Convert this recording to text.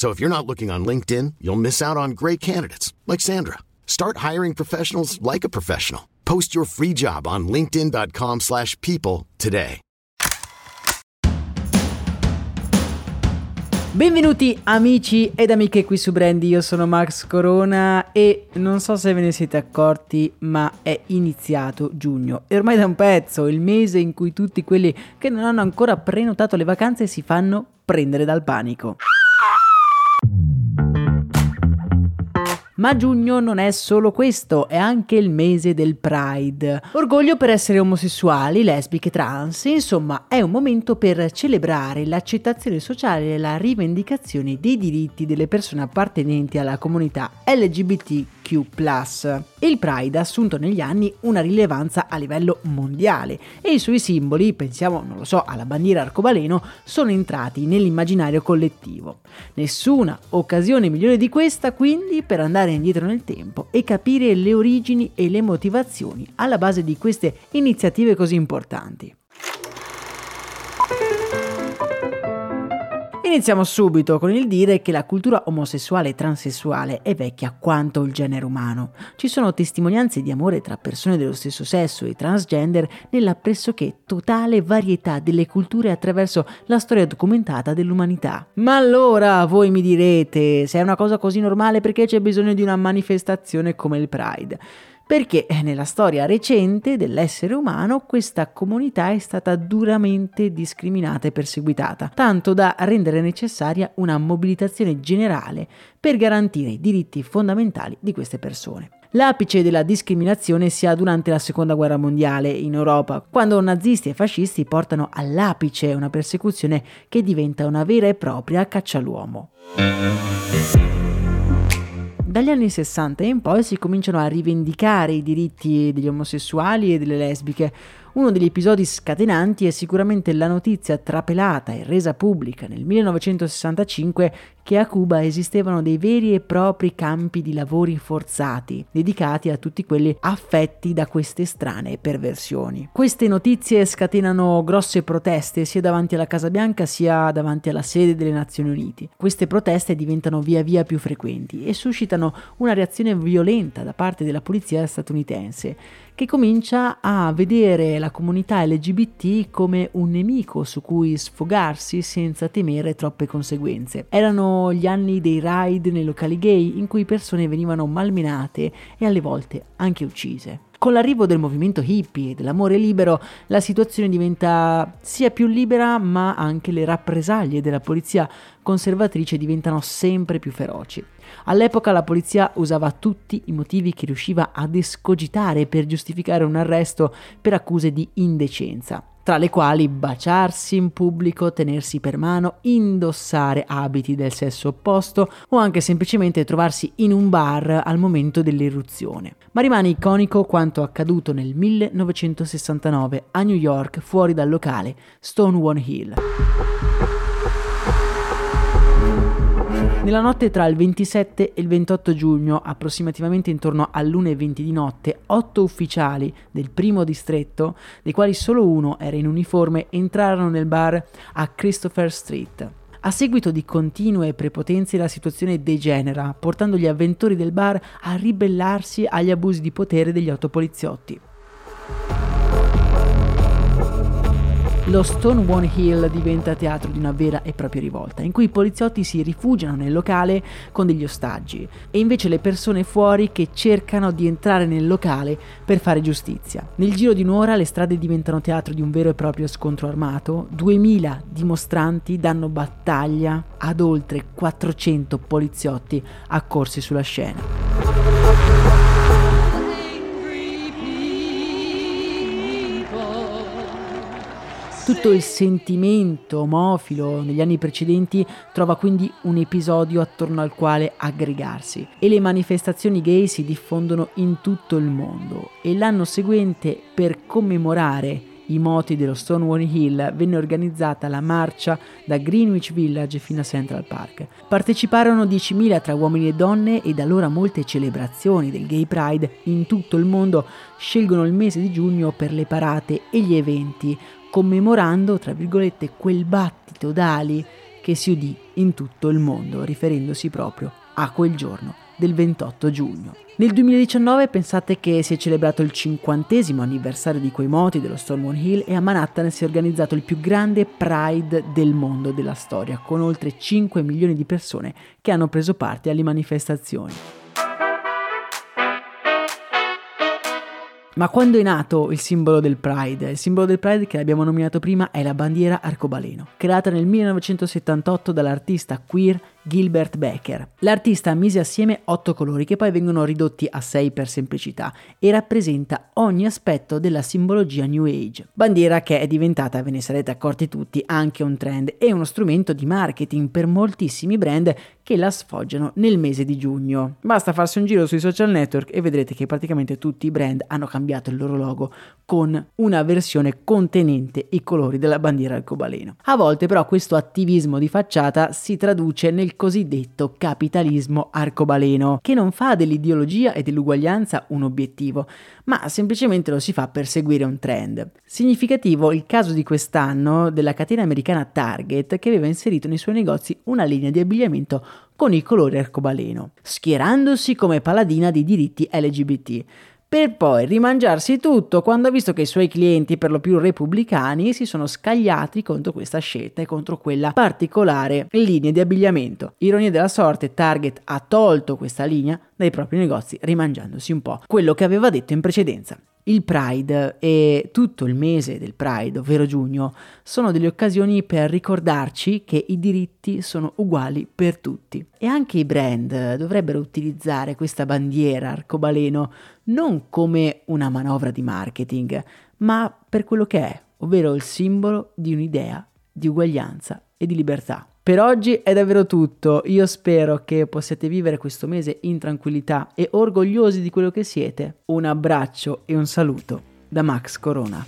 So if you're not looking on LinkedIn, you'll miss out on great candidates like Sandra. Start hiring professionals like a professional. Post your free job on linkedin.com/people today. Benvenuti amici ed amiche qui su Brandy, io sono Max Corona e non so se ve ne siete accorti, ma è iniziato giugno e ormai da un pezzo, il mese in cui tutti quelli che non hanno ancora prenotato le vacanze si fanno prendere dal panico. Ma giugno non è solo questo, è anche il mese del Pride. Orgoglio per essere omosessuali, lesbiche, trans, insomma è un momento per celebrare l'accettazione sociale e la rivendicazione dei diritti delle persone appartenenti alla comunità LGBT il Pride ha assunto negli anni una rilevanza a livello mondiale e i suoi simboli, pensiamo, non lo so, alla bandiera arcobaleno, sono entrati nell'immaginario collettivo. Nessuna occasione migliore di questa, quindi, per andare indietro nel tempo e capire le origini e le motivazioni alla base di queste iniziative così importanti. Iniziamo subito con il dire che la cultura omosessuale e transessuale è vecchia quanto il genere umano. Ci sono testimonianze di amore tra persone dello stesso sesso e transgender nella pressoché totale varietà delle culture attraverso la storia documentata dell'umanità. Ma allora voi mi direte, se è una cosa così normale perché c'è bisogno di una manifestazione come il Pride? Perché nella storia recente dell'essere umano questa comunità è stata duramente discriminata e perseguitata, tanto da rendere necessaria una mobilitazione generale per garantire i diritti fondamentali di queste persone. L'apice della discriminazione si ha durante la seconda guerra mondiale in Europa, quando nazisti e fascisti portano all'apice una persecuzione che diventa una vera e propria caccia all'uomo. Dagli anni 60 in poi si cominciano a rivendicare i diritti degli omosessuali e delle lesbiche, uno degli episodi scatenanti è sicuramente la notizia trapelata e resa pubblica nel 1965 che a Cuba esistevano dei veri e propri campi di lavori forzati, dedicati a tutti quelli affetti da queste strane perversioni. Queste notizie scatenano grosse proteste sia davanti alla Casa Bianca sia davanti alla sede delle Nazioni Unite. Queste proteste diventano via via più frequenti e suscitano una reazione violenta da parte della polizia statunitense che comincia a vedere la comunità LGBT come un nemico su cui sfogarsi senza temere troppe conseguenze. Erano gli anni dei raid nei locali gay in cui persone venivano malmenate e alle volte anche uccise. Con l'arrivo del movimento hippie e dell'amore libero, la situazione diventa sia più libera, ma anche le rappresaglie della polizia conservatrice diventano sempre più feroci. All'epoca la polizia usava tutti i motivi che riusciva ad escogitare per giustificare un arresto per accuse di indecenza tra le quali baciarsi in pubblico, tenersi per mano, indossare abiti del sesso opposto o anche semplicemente trovarsi in un bar al momento dell'irruzione. Ma rimane iconico quanto accaduto nel 1969 a New York fuori dal locale Stonewall Hill. Nella notte tra il 27 e il 28 giugno, approssimativamente intorno all'1.20 di notte, otto ufficiali del primo distretto, dei quali solo uno era in uniforme, entrarono nel bar a Christopher Street. A seguito di continue prepotenze la situazione degenera, portando gli avventori del bar a ribellarsi agli abusi di potere degli otto poliziotti. Lo Stonewall Hill diventa teatro di una vera e propria rivolta, in cui i poliziotti si rifugiano nel locale con degli ostaggi e invece le persone fuori che cercano di entrare nel locale per fare giustizia. Nel giro di un'ora le strade diventano teatro di un vero e proprio scontro armato, 2000 dimostranti danno battaglia ad oltre 400 poliziotti accorsi sulla scena. Tutto il sentimento omofilo negli anni precedenti trova quindi un episodio attorno al quale aggregarsi. E le manifestazioni gay si diffondono in tutto il mondo. E l'anno seguente per commemorare i moti dello Stonewall Hill venne organizzata la marcia da Greenwich Village fino a Central Park. Parteciparono 10.000 tra uomini e donne e da allora molte celebrazioni del Gay Pride in tutto il mondo scelgono il mese di giugno per le parate e gli eventi, commemorando, tra virgolette, quel battito d'ali che si udì in tutto il mondo, riferendosi proprio a quel giorno del 28 giugno. Nel 2019 pensate che si è celebrato il cinquantesimo anniversario di quei moti dello Stonewall Hill e a Manhattan si è organizzato il più grande Pride del mondo della storia, con oltre 5 milioni di persone che hanno preso parte alle manifestazioni. Ma quando è nato il simbolo del Pride? Il simbolo del Pride che abbiamo nominato prima è la bandiera arcobaleno, creata nel 1978 dall'artista queer Gilbert Becker. L'artista mise assieme otto colori che poi vengono ridotti a sei per semplicità e rappresenta ogni aspetto della simbologia New Age. Bandiera che è diventata, ve ne sarete accorti tutti, anche un trend e uno strumento di marketing per moltissimi brand che la sfoggiano nel mese di giugno. Basta farsi un giro sui social network e vedrete che praticamente tutti i brand hanno cambiato il loro logo con una versione contenente i colori della bandiera arcobaleno. A volte però questo attivismo di facciata si traduce nel cosiddetto capitalismo arcobaleno, che non fa dell'ideologia e dell'uguaglianza un obiettivo, ma semplicemente lo si fa per seguire un trend. Significativo il caso di quest'anno della catena americana Target che aveva inserito nei suoi negozi una linea di abbigliamento con il colore arcobaleno, schierandosi come paladina dei diritti LGBT per poi rimangiarsi tutto quando ha visto che i suoi clienti, per lo più repubblicani, si sono scagliati contro questa scelta e contro quella particolare linea di abbigliamento. Ironia della sorte, Target ha tolto questa linea dai propri negozi, rimangiandosi un po' quello che aveva detto in precedenza. Il Pride e tutto il mese del Pride, ovvero giugno, sono delle occasioni per ricordarci che i diritti sono uguali per tutti. E anche i brand dovrebbero utilizzare questa bandiera arcobaleno non come una manovra di marketing, ma per quello che è, ovvero il simbolo di un'idea di uguaglianza e di libertà. Per oggi è davvero tutto, io spero che possiate vivere questo mese in tranquillità e orgogliosi di quello che siete. Un abbraccio e un saluto da Max Corona.